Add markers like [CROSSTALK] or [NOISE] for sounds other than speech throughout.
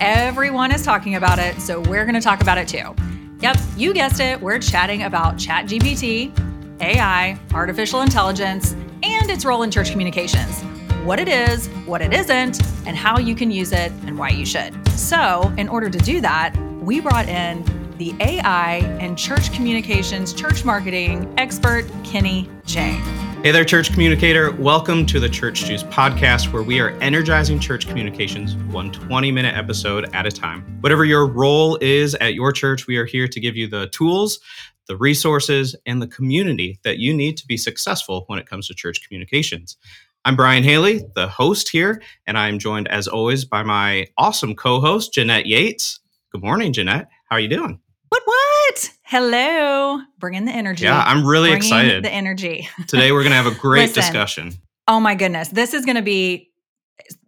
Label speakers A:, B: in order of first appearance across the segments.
A: everyone is talking about it, so we're going to talk about it too. Yep, you guessed it. We're chatting about ChatGPT, AI, artificial intelligence, and its role in church communications. What it is, what it isn't, and how you can use it and why you should. So, in order to do that, we brought in the AI and church communications, church marketing expert, Kenny Jahng.
B: Hey there, church communicator. Welcome to the Church Juice podcast, where we are energizing church communications one 20 minute episode at a time. Whatever your role is at your church, we are here to give you the tools, the resources, and the community that you need to be successful when it comes to church communications. I'm Brian Haley, the host here, and I'm joined as always by my awesome co host, Jeanette Yates. Good morning, Jeanette. How are you doing?
A: What, what? Hello. Bringing the energy.
B: Yeah, I'm really
A: Bringing
B: excited.
A: The energy. [LAUGHS]
B: Today, we're going to have a great
A: Listen.
B: discussion.
A: Oh my goodness. This is going to be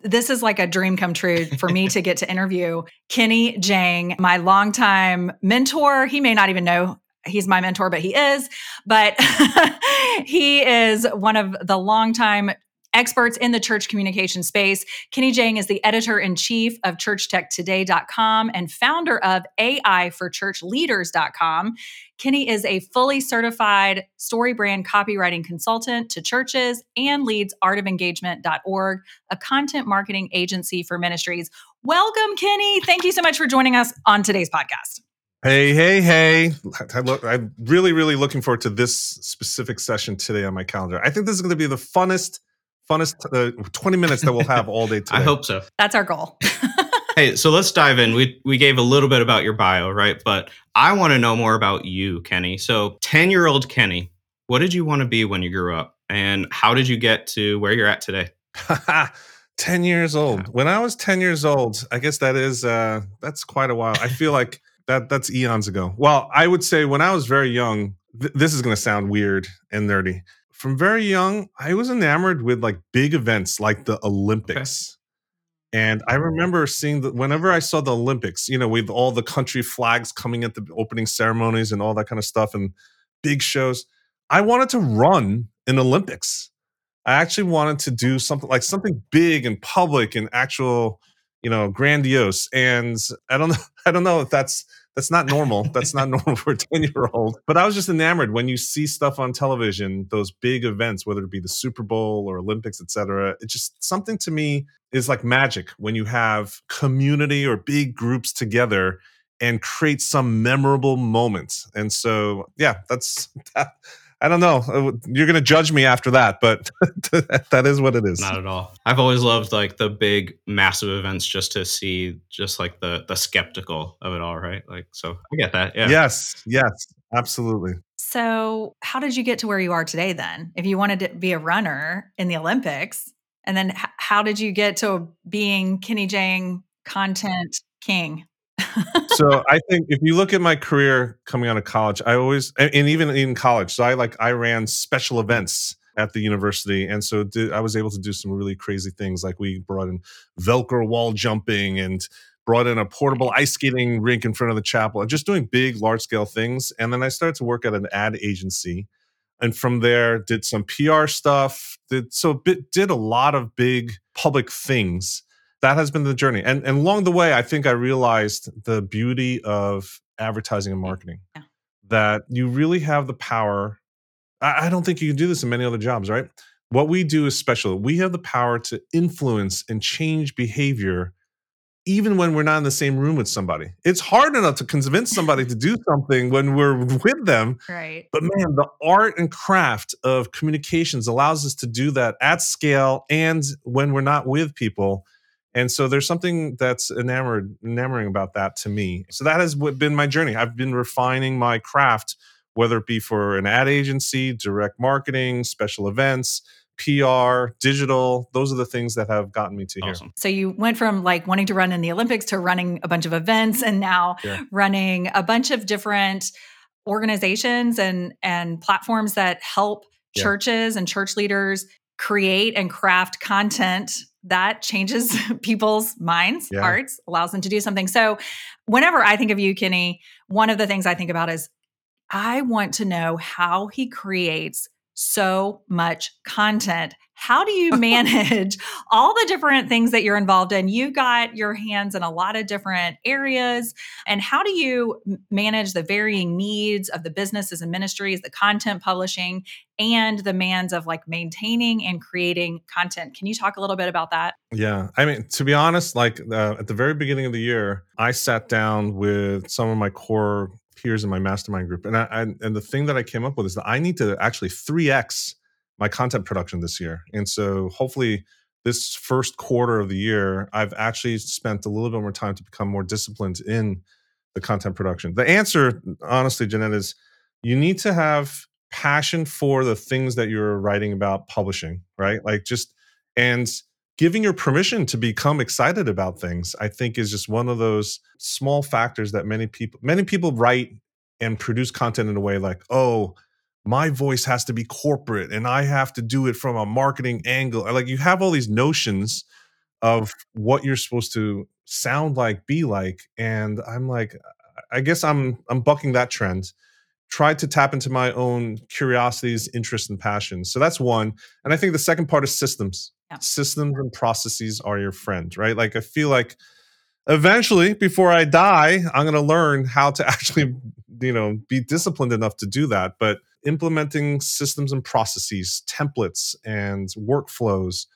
A: this is like a dream come true for me to get to interview Kenny Jahng, my longtime mentor. He may not even know he's my mentor, but he is. But [LAUGHS] he is one of the longtime experts in the church communication space. Kenny Jahng is the editor in chief of churchtechtoday.com and founder of AI for churchleaders.com. Kenny is a fully certified story brand copywriting consultant to churches and leads artofengagement.org, a content marketing agency for ministries. Welcome, Kenny. Thank you so much for joining us on today's podcast.
C: Hey, hey, hey. I look, I'm really, really looking forward to this specific session today on my calendar. I think this is going to be the funnest, funnest uh, 20 minutes that we'll have all day [LAUGHS] today.
B: I hope so.
A: That's our goal. [LAUGHS]
B: Hey, so let's dive in. We we gave a little bit about your bio, right? But I want to know more about you, Kenny. So, 10-year-old Kenny, what did you want to be when you grew up? And how did you get to where you're at today? [LAUGHS]
C: 10 years old. When I was 10 years old, I guess that is uh that's quite a while. I feel like that that's eons ago. Well, I would say when I was very young, th- this is going to sound weird and nerdy. From very young, I was enamored with like big events like the Olympics. And I remember seeing that whenever I saw the Olympics, you know, with all the country flags coming at the opening ceremonies and all that kind of stuff and big shows, I wanted to run in Olympics. I actually wanted to do something like something big and public and actual, you know, grandiose. And I don't know, [LAUGHS] I don't know if that's that's not normal. That's not normal for a 10 year old. But I was just enamored when you see stuff on television, those big events, whether it be the Super Bowl or Olympics, et cetera. It's just something to me is like magic when you have community or big groups together and create some memorable moments. And so, yeah, that's [LAUGHS] that. I don't know. Uh, You're going to judge me after that, but [LAUGHS] that is what it is.
B: Not at all. I've always loved like the big massive events just to see just like the the skeptical of it all, right? Like so I get that. Yeah.
C: Yes, yes, absolutely.
A: So, how did you get to where you are today then? If you wanted to be a runner in the Olympics, and then h- how did you get to being Kenny Jahng content king?
C: So [LAUGHS] I think if you look at my career coming out of college, I always and even in college, so I like I ran special events at the university, and so did, I was able to do some really crazy things. Like we brought in Velcro wall jumping and brought in a portable ice skating rink in front of the chapel, and just doing big, large scale things. And then I started to work at an ad agency, and from there did some PR stuff. Did so bit, did a lot of big public things that has been the journey. And and along the way, I think I realized the beauty of advertising and marketing.
A: Yeah.
C: That you really have the power. I, I don't think you can do this in many other jobs, right? What we do is special. We have the power to influence and change behavior even when we're not in the same room with somebody. It's hard enough to convince somebody to [LAUGHS] do something when we're with them.
A: Right.
C: But man, the art and craft of communications allows us to do that at scale and when we're not with people. And so there's something that's enamored, enamoring about that to me. So that has been my journey. I've been refining my craft, whether it be for an ad agency, direct marketing, special events, PR, digital. Those are the things that have gotten me to here.
A: So you went from like wanting to run in the Olympics to running a bunch of events and now
C: Yeah.
A: running a bunch of different organizations and and platforms that help
C: Yeah.
A: churches and church leaders create and craft content that changes [LAUGHS] people's minds,
C: Yeah.
A: hearts, allows them to do something. So whenever I think of you, Kenny, one of the things I think about is I want to know how he creates so much content. How do you [LAUGHS] manage all the different things that you're involved in? You got your hands in a lot of different areas. And how do you manage the varying needs of the businesses and ministries, the content publishing, and the demands of like maintaining and creating content? Can you talk a little bit about that?
C: Yeah. I mean, to be honest, like uh, at the very beginning of the year, I sat down with some of my core peers in my mastermind group. And I, I, and the thing that I came up with is that I need to actually 3x my content production this year. And so hopefully this first quarter of the year, I've actually spent a little bit more time to become more disciplined in the content production. The answer, honestly, Jeanette, is you need to have passion for the things that you're writing about publishing, right? Like just and giving your permission to become excited about things i think is just one of those small factors that many people many people write and produce content in a way like oh my voice has to be corporate and i have to do it from a marketing angle like you have all these notions of what you're supposed to sound like be like and i'm like i guess i'm i'm bucking that trend. Tried to tap into my own curiosities interests and passions. So that's one and i think the second part is systems yeah. systems and processes are your friend, right? Like I feel like eventually before I die, I'm going to learn how to [LAUGHS] actually, you know, be disciplined enough to do that. But implementing systems and processes, templates and workflows,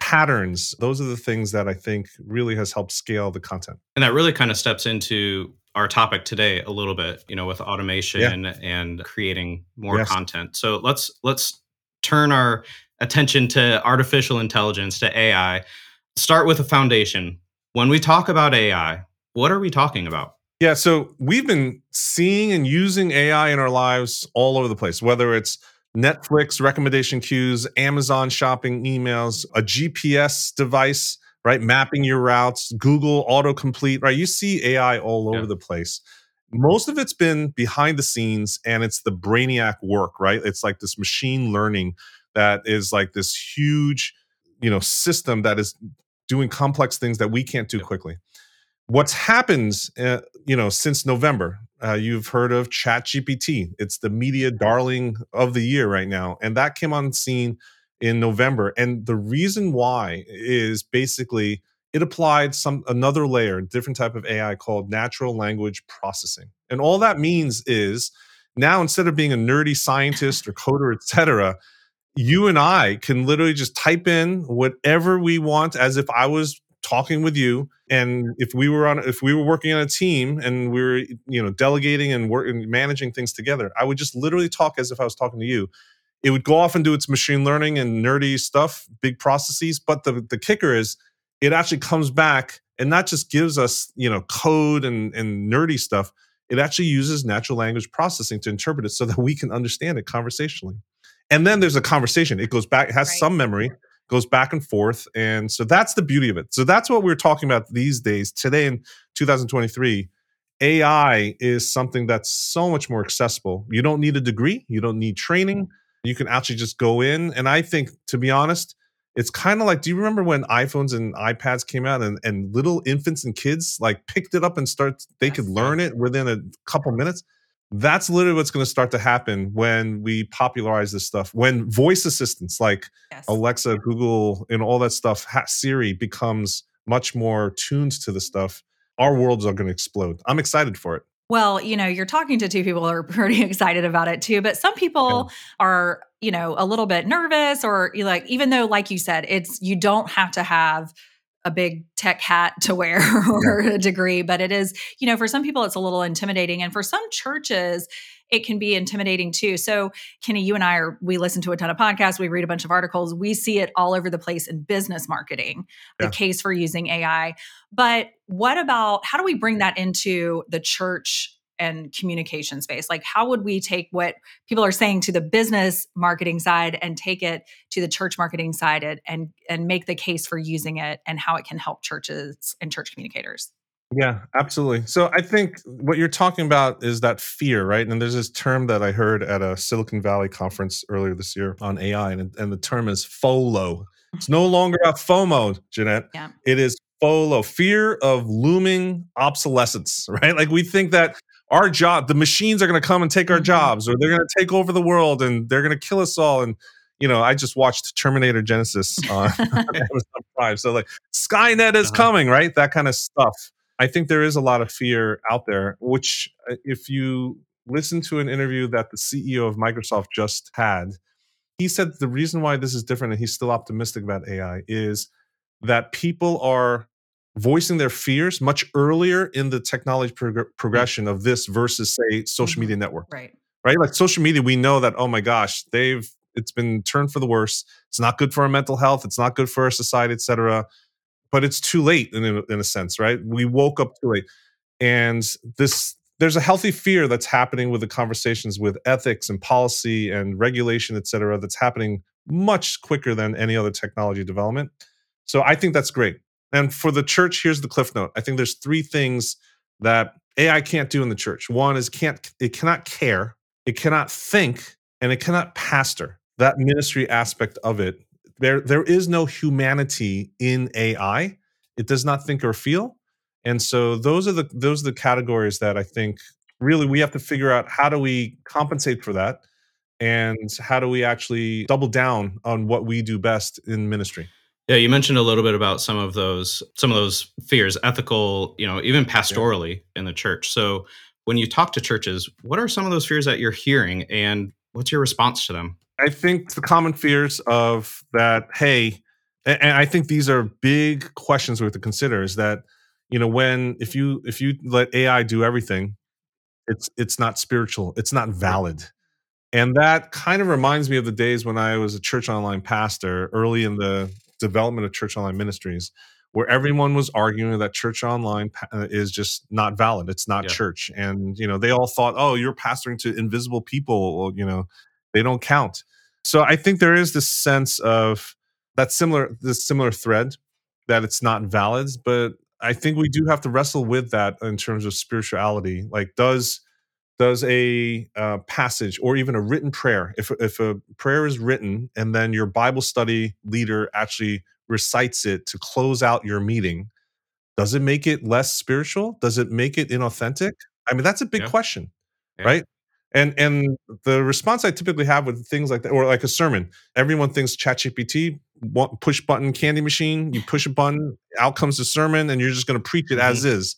C: patterns, those are the things that I think really has helped scale the content.
B: And that really kind of steps into our topic today a little bit, you know, with automation yeah. and creating more yes. content. So let's let's turn our attention to artificial intelligence, to AI, start with a foundation. When we talk about AI, what are we talking about?
C: Yeah, so we've been seeing and using AI in our lives all over the place, whether it's Netflix recommendation queues, Amazon shopping emails, a GPS device, right? Mapping your routes, Google autocomplete, right? You see AI all over yeah. the place. Most of it's been behind the scenes and it's the brainiac work, right? It's like this machine learning that is like this huge, you know, system that is doing complex things that we can't do quickly. What's happened, uh, you know, since November, uh, you've heard of ChatGPT. It's the media darling of the year right now, and that came on scene in November. And the reason why is basically it applied some another layer, different type of AI called natural language processing. And all that means is now instead of being a nerdy scientist or [LAUGHS] coder, et cetera, you and I can literally just type in whatever we want as if I was talking with you. And if we were on if we were working on a team and we were you know delegating and working managing things together i would just literally talk as if i was talking to you. It would go off and do its machine learning and nerdy stuff big processes but the the kicker is it actually comes back and not just gives us you know code and and nerdy stuff. It actually uses natural language processing to interpret it so that we can understand it conversationally and then there's a conversation. It goes back it has right. some memory goes back and forth and so that's the beauty of it. So that's what we're talking about these days today in 2023 ai is something that's so much more accessible. You don't need a degree you don't need training. You can actually just go in and i think to be honest it's kind of like do you remember when iphones and ipads came out and, and little infants and kids like picked it up and start they could learn it within a couple minutes that's literally what's going to start to happen when we popularize this stuff when voice assistants like yes. alexa google and all that stuff siri becomes much more tuned to the stuff our worlds are going to explode i'm excited for it
A: well you know you're talking to two people who are [LAUGHS] pretty excited about it too but some people yeah. are you know a little bit nervous or like even though like you said it's you don't have to have a big tech hat to wear [LAUGHS] or yeah. a degree, but it is, you know, for some people it's a little intimidating. And for some churches, it can be intimidating too. So, Kenny, you and I are, we listen to a ton of podcasts, we read a bunch of articles, we see it all over the place in business marketing, yeah. the case for using AI. But what about how do we bring that into the church and communication space like how would we take what people are saying to the business marketing side and take it to the church marketing side and and, and make the case for using it and how it can help churches and church communicators
C: yeah, absolutely. So I think what you're talking about is that fear, right? And there's this term that I heard at a Silicon Valley conference earlier this year on AI, and, and the term is FOLO. It's no [LAUGHS] longer a FOMO, Jeanette. Yeah. It is FOLO, fear of looming obsolescence, [LAUGHS] right? Like we think that our job, the machines are going to come and take our
A: Mhm.
C: jobs, or they're going to take over the world, and they're going to kill us all. And you know, I just watched Terminator Genisys on [LAUGHS] [LAUGHS] Amazon Prime, so like Skynet is
B: Uh-huh.
C: coming, right? That kind of stuff. I think there is a lot of fear out there. Which, uh, if you listen to an interview that the CEO of Microsoft just had, he said the reason why this is different and he's still optimistic about AI is that people are voicing their fears much earlier in the technology prog- progression of this versus say social
A: Mhm.
C: media network.
A: Right.
C: right? Like social media we know that oh my gosh they've it's been turned for the worse. It's not good for our mental health. It's not good for our society etc but it's too late in a, in a sense right? We woke up too late. And this there's a healthy fear that's happening with the conversations with ethics and policy and regulation etc that's happening much quicker than any other technology development. So i think that's great and for the church here's the cliff note. I think there's three things that ai can't do in the church. One is can't it cannot care it cannot think and it cannot pastor. That ministry aspect of it there there is no humanity in ai it does not think or feel. And so those are the those are the categories that i think really we have to figure out how do we compensate for that and how do we actually double down on what we do best in ministry
B: Yeah, you mentioned a little bit about some of those some of those fears, ethical, you know, even pastorally in the church. So when you talk to churches, what are some of those fears that you're hearing and what's your response to them?
C: I think the common fears of that, hey, and I think these are big questions we have to consider is that, you know, when if you if you let AI do everything, it's it's not spiritual, it's not valid. And that kind of reminds me of the days when I was a church online pastor early in the development of church online ministries, where everyone was arguing that church online uh, is just not valid. It's not
B: Yeah.
C: church. And, you know, they all thought, oh, you're pastoring to invisible people. Well, you know, they don't count. So I think there is this sense of that similar, this similar thread that it's not valid. But I think we do have to wrestle with that in terms of spirituality. Like, does does a uh, passage or even a written prayer. If, if a prayer is written and then your bible study leader actually recites it to close out your meeting does it make it less spiritual? Does it make it inauthentic? I mean that's a big
B: Yeah.
C: question
B: Yeah.
C: right? And and the response i typically have with things like that or like a sermon everyone thinks chatgpt push button candy machine you push a button out comes the sermon and you're just going to preach it as is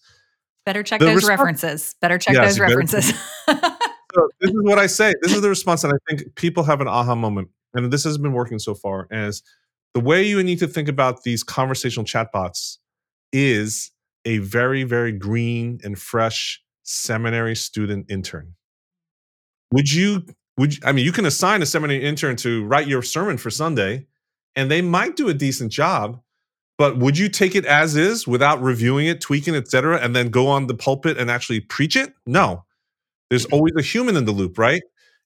A: Better check
C: The
A: those
C: response-
A: references. Better check
C: Yes,
A: those references. [LAUGHS]
C: so this is what I say. This is the response that I think people have an aha moment, and this has been working so far. As the way you need to think about these conversational chatbots is a very, very green and fresh seminary student intern. Would you? Would you, I mean you can assign a seminary intern to write your sermon for Sunday, and they might do a decent job. But would you take it as is without reviewing it, tweaking, etc., and then go on the pulpit and actually preach it? No. There's mm-hmm. always a human in the loop, right?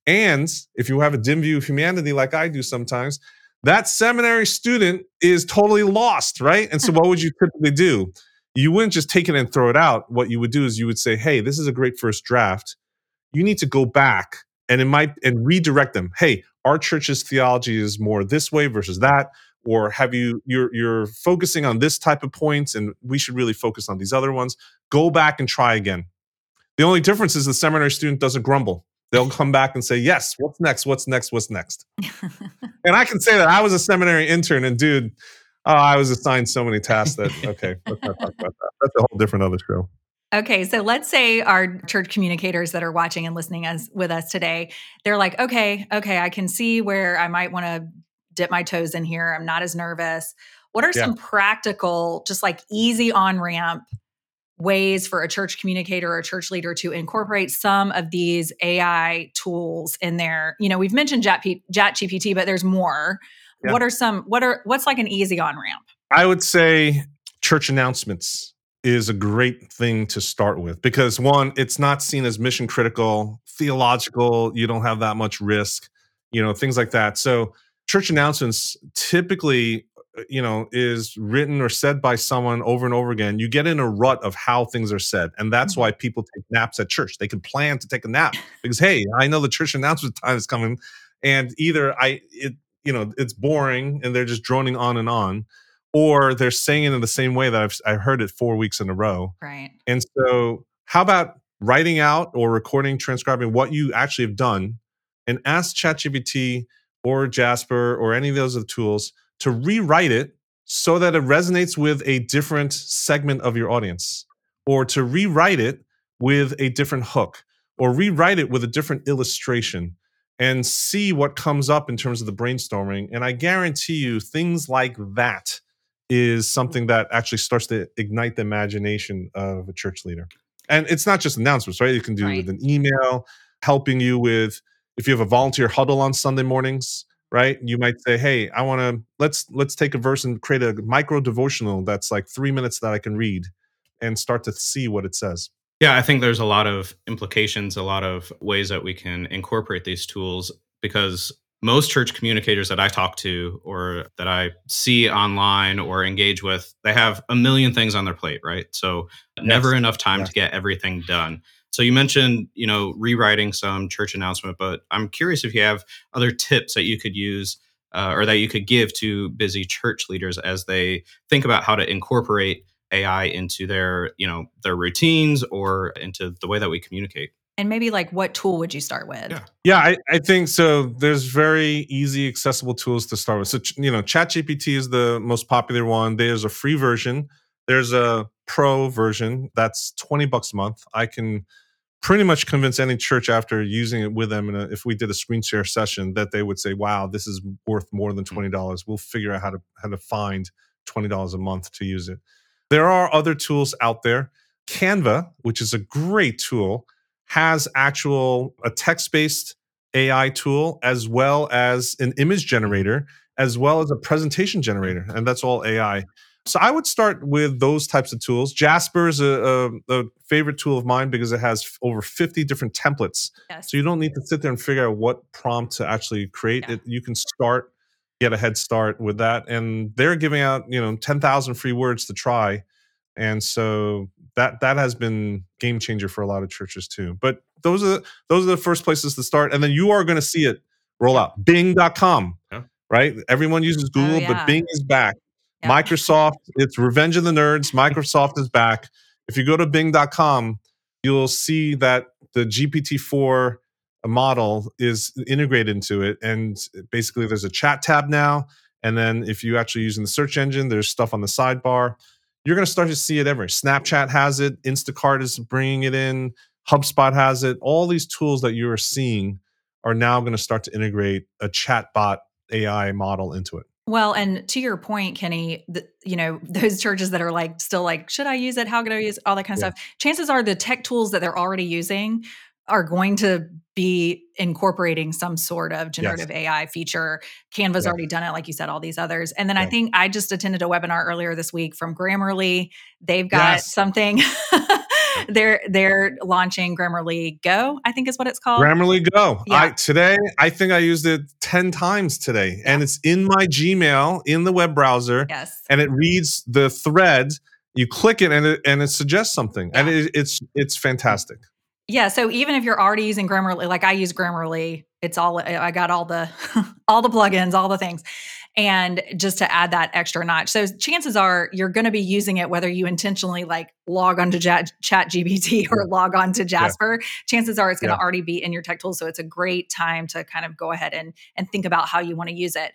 C: And if you have a dim view of humanity like I do sometimes, that seminary student is totally lost, right? And so hmm. what would you typically do? You wouldn't just take it and throw it out. What you would do is you would say, "Hey, this is a great first draft. You need to go back and it might and redirect them. Hey, our church's theology is more this way versus that or have you you're you're focusing on this type of points and we should really focus on these other ones. Go back and try again." The only difference is the seminary student doesn't grumble. They'll come back and say, Yes, what's next? What's next? What's next? [LAUGHS] and I can say that I was a seminary intern and dude, oh, I was assigned so many tasks that, okay, let's not talk about that. That's a whole different other show.
A: Okay, so let's say our church communicators that are watching and listening as with us today, they're like, okay, okay, I can see where I might want to dip my toes in here. I'm not as nervous. What are
C: Yeah.
A: some practical, just like easy on ramp ways for a church communicator or a church leader to incorporate some of these AI tools in there? You know, we've mentioned Chat GPT, but there's more.
C: Yeah.
A: What are some? What are what's like an easy on ramp?
C: I would say church announcements is a great thing to start with because one, it's not seen as mission critical, theological, you don't have that much risk, you know, things like that. So church announcements typically uh, you know is written or said by someone over and over again you get in a rut of how things are said and that's
A: Mhm.
C: why people take naps at church they can plan to take a nap because hey i know the church [LAUGHS] announcement time is coming and either i it you know it's boring and they're just droning on and on or they're saying it in the same way that i've, I've heard it four weeks in a row
A: Right.
C: and so how about writing out or recording, transcribing what you actually have done, and ask ChatGPT or Jasper or any of those other tools to rewrite it so that it resonates with a different segment of your audience, or to rewrite it with a different hook, or rewrite it with a different illustration and see what comes up in terms of the brainstorming. And I guarantee you, things like that is mm-hmm. something that actually starts to ignite the imagination of a church leader. And it's not just announcements, right? You can do
A: Right.
C: with an email, helping you with if you have a volunteer huddle on Sunday mornings, right? You might say, "Hey, I want to let's let's take a verse and create a micro devotional that's like 3 minutes that I can read and start to see what it says."
B: Yeah, I think there's a lot of implications, a lot of ways that we can incorporate these tools because most church communicators that I talk to or that I see online or engage with, they have a million things on their plate, right? So never enough time
C: Yes.
B: to get everything done. So you mentioned, you know, rewriting some church announcement, but I'm curious if you have other tips that you could use uh, or that you could give to busy church leaders as they think about how to incorporate AI into their, you know, their routines or into the way that we communicate.
A: And maybe like what tool would you start with?
B: Yeah.
C: Yeah, I, I think so. There's very easy, accessible tools to start with. So, ch- you know, ChatGPT is the most popular one. There's a free version. There's a pro version that's 20 bucks a month. I can pretty much convince any church after using it with them, in a, if we did a screen share session, that they would say, "Wow, this is worth more than mm. twenty dollars." We'll figure out how to how to find twenty dollars a month to use it. There are other tools out there. Canva, which is a great tool, has actual a text-based AI tool as well as an image generator, as well as a presentation generator, and that's all AI. So I would start with those types of tools. Jasper is a, a, a favorite tool of mine because it has over 50 different templates.
A: Yes.
C: So you don't need to sit there and figure out what prompt to actually create.
A: Yeah.
C: It, you can start, get a head start with that. And they're giving out, you know, 10,000 free words to try. And so that that has been game changer for a lot of churches too. But those are those are the first places to start. And then you are going to see it roll out. Bing.com.
B: Yeah.
C: Right? Everyone uses oh, Google,
A: Oh, yeah.
C: but Bing is back. Microsoft, it's Revenge of the Nerds. Microsoft is back. If you go to bing.com, you'll see that the GPT-4 model is integrated into it. And basically, there's a chat tab now. And then if you actually using the search engine, there's stuff on the sidebar. You're going to start to see it everywhere. Snapchat has it. Instacart is bringing it in. HubSpot has it. All these tools that you are seeing are now going to start to integrate a chatbot AI model into it.
A: Well, and to your point, Kenny, the, you know, [LAUGHS] those churches that are like still like, should I use it? How could I use it? all that kind of
C: Yeah.
A: stuff? Chances are the tech tools that they're already using are going to be incorporating some sort of generative AI feature. Canva's
C: Yeah.
A: already done it, like you said, all these others. And then I think I just attended a webinar earlier this week from Grammarly. They've got
C: Yes.
A: something. [LAUGHS] they're they're launching Grammarly Go, I think is what it's called.
C: Grammarly Go.
A: Yeah.
C: I today I think I used it 10 times today and it's in my Gmail in the web browser
A: yes.
C: and it reads the thread. You click it and it and it suggests something. And it, it's it's fantastic.
A: Yeah, so even if you're already using Grammarly, like I use Grammarly, it's all I got all the [LAUGHS] all the plugins, all the things. And just to add that extra notch. So chances are you're going to be using it whether you intentionally like log onto chat, chat GPT [LAUGHS] or log on to Jasper. Chances are it's going to
C: Yeah.
A: already be in your tech tools. So it's a great time to kind of go ahead and and think about how you want to use it.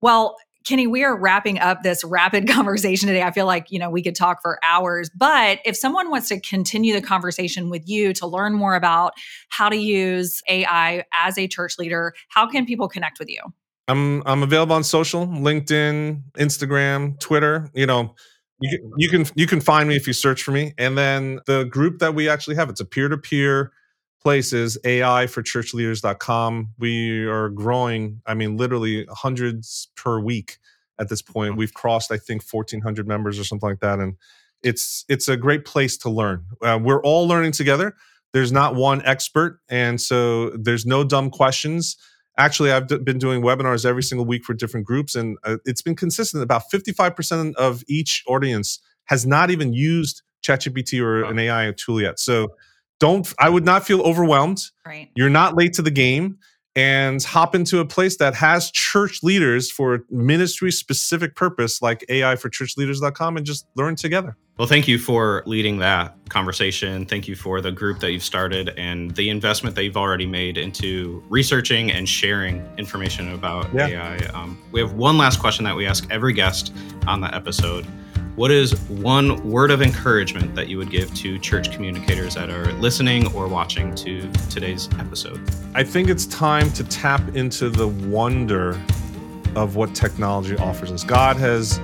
A: Well, Kenny, we are wrapping up this rapid [LAUGHS] conversation today. I feel like, you know, we could talk for hours, but if someone wants to continue the conversation with you to learn more about how to use AI as a church leader, how can people connect with you?
C: I'm I'm available on social, LinkedIn, Instagram, Twitter. You know, you can, you can you can find me if you search for me. And then the group that we actually have, it's a peer-to-peer places AI for churchleaders.com. We are growing, I mean, literally hundreds per week at this point. We've crossed, I think, 1,400 members or something like that. And it's it's a great place to learn. Uh, we're all learning together. There's not one expert, and so there's no dumb questions actually i've d- been doing webinars every single week for different groups and uh, it's been consistent. About 55% of each audience has not even used chatgpt or an ai tool yet. So don't i would not feel overwhelmed.
A: Right.
C: you're not late to the game and hop into a place that has church leaders for ministry specific purpose like AI for churchleaders.com and just learn together.
B: Well, thank you for leading that conversation. Thank you for the group that you've started and the investment that you've already made into researching and sharing information about yeah. AI. Um, we have one last question that we ask every guest on the episode. What is one word of encouragement that you would give to church communicators that are listening or watching to today's episode?
C: I think it's time to tap into the wonder of what technology offers us. God has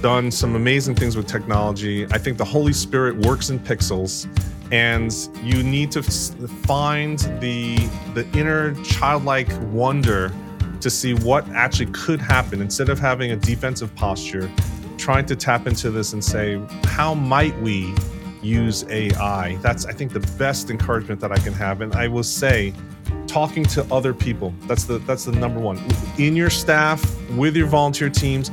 C: done some amazing things with technology. I think the Holy Spirit works in pixels and you need to find the the inner childlike wonder to see what actually could happen instead of having a defensive posture trying to tap into this and say how might we use ai that's i think the best encouragement that i can have and i will say talking to other people that's the that's the number one in your staff with your volunteer teams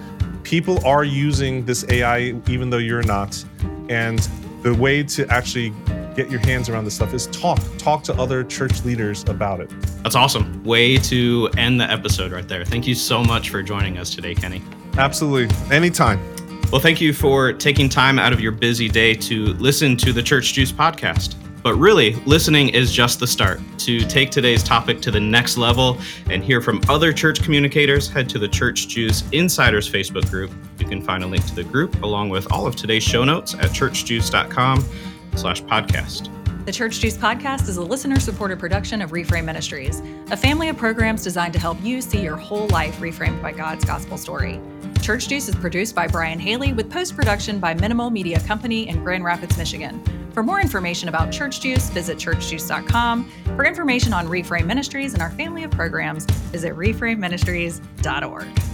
C: people are using this AI, even though you're not. And the way to actually get your hands around this stuff is talk. Talk to other church leaders about it.
B: That's awesome. Way to end the episode right there. Thank you so much for joining us today, Kenny.
C: Absolutely. Anytime.
B: Well, thank you for taking time out of your busy day to listen to the Church Juice podcast. But really, listening is just the start. To take today's topic to the next level and hear from other church communicators, head to the Church Juice Insiders Facebook group. You can find a link to the group along with all of today's show notes at churchjuice.com slash podcast.
A: The Church Juice podcast is a listener supported production of Reframe Ministries, a family of programs designed to help you see your whole life reframed by God's gospel story. Church Juice is produced by Brian Haley with post production by Minimal Media Company in Grand Rapids, Michigan. For more information about Church Juice, visit churchjuice.com. For information on Reframe Ministries and our family of programs, visit reframeministries.org.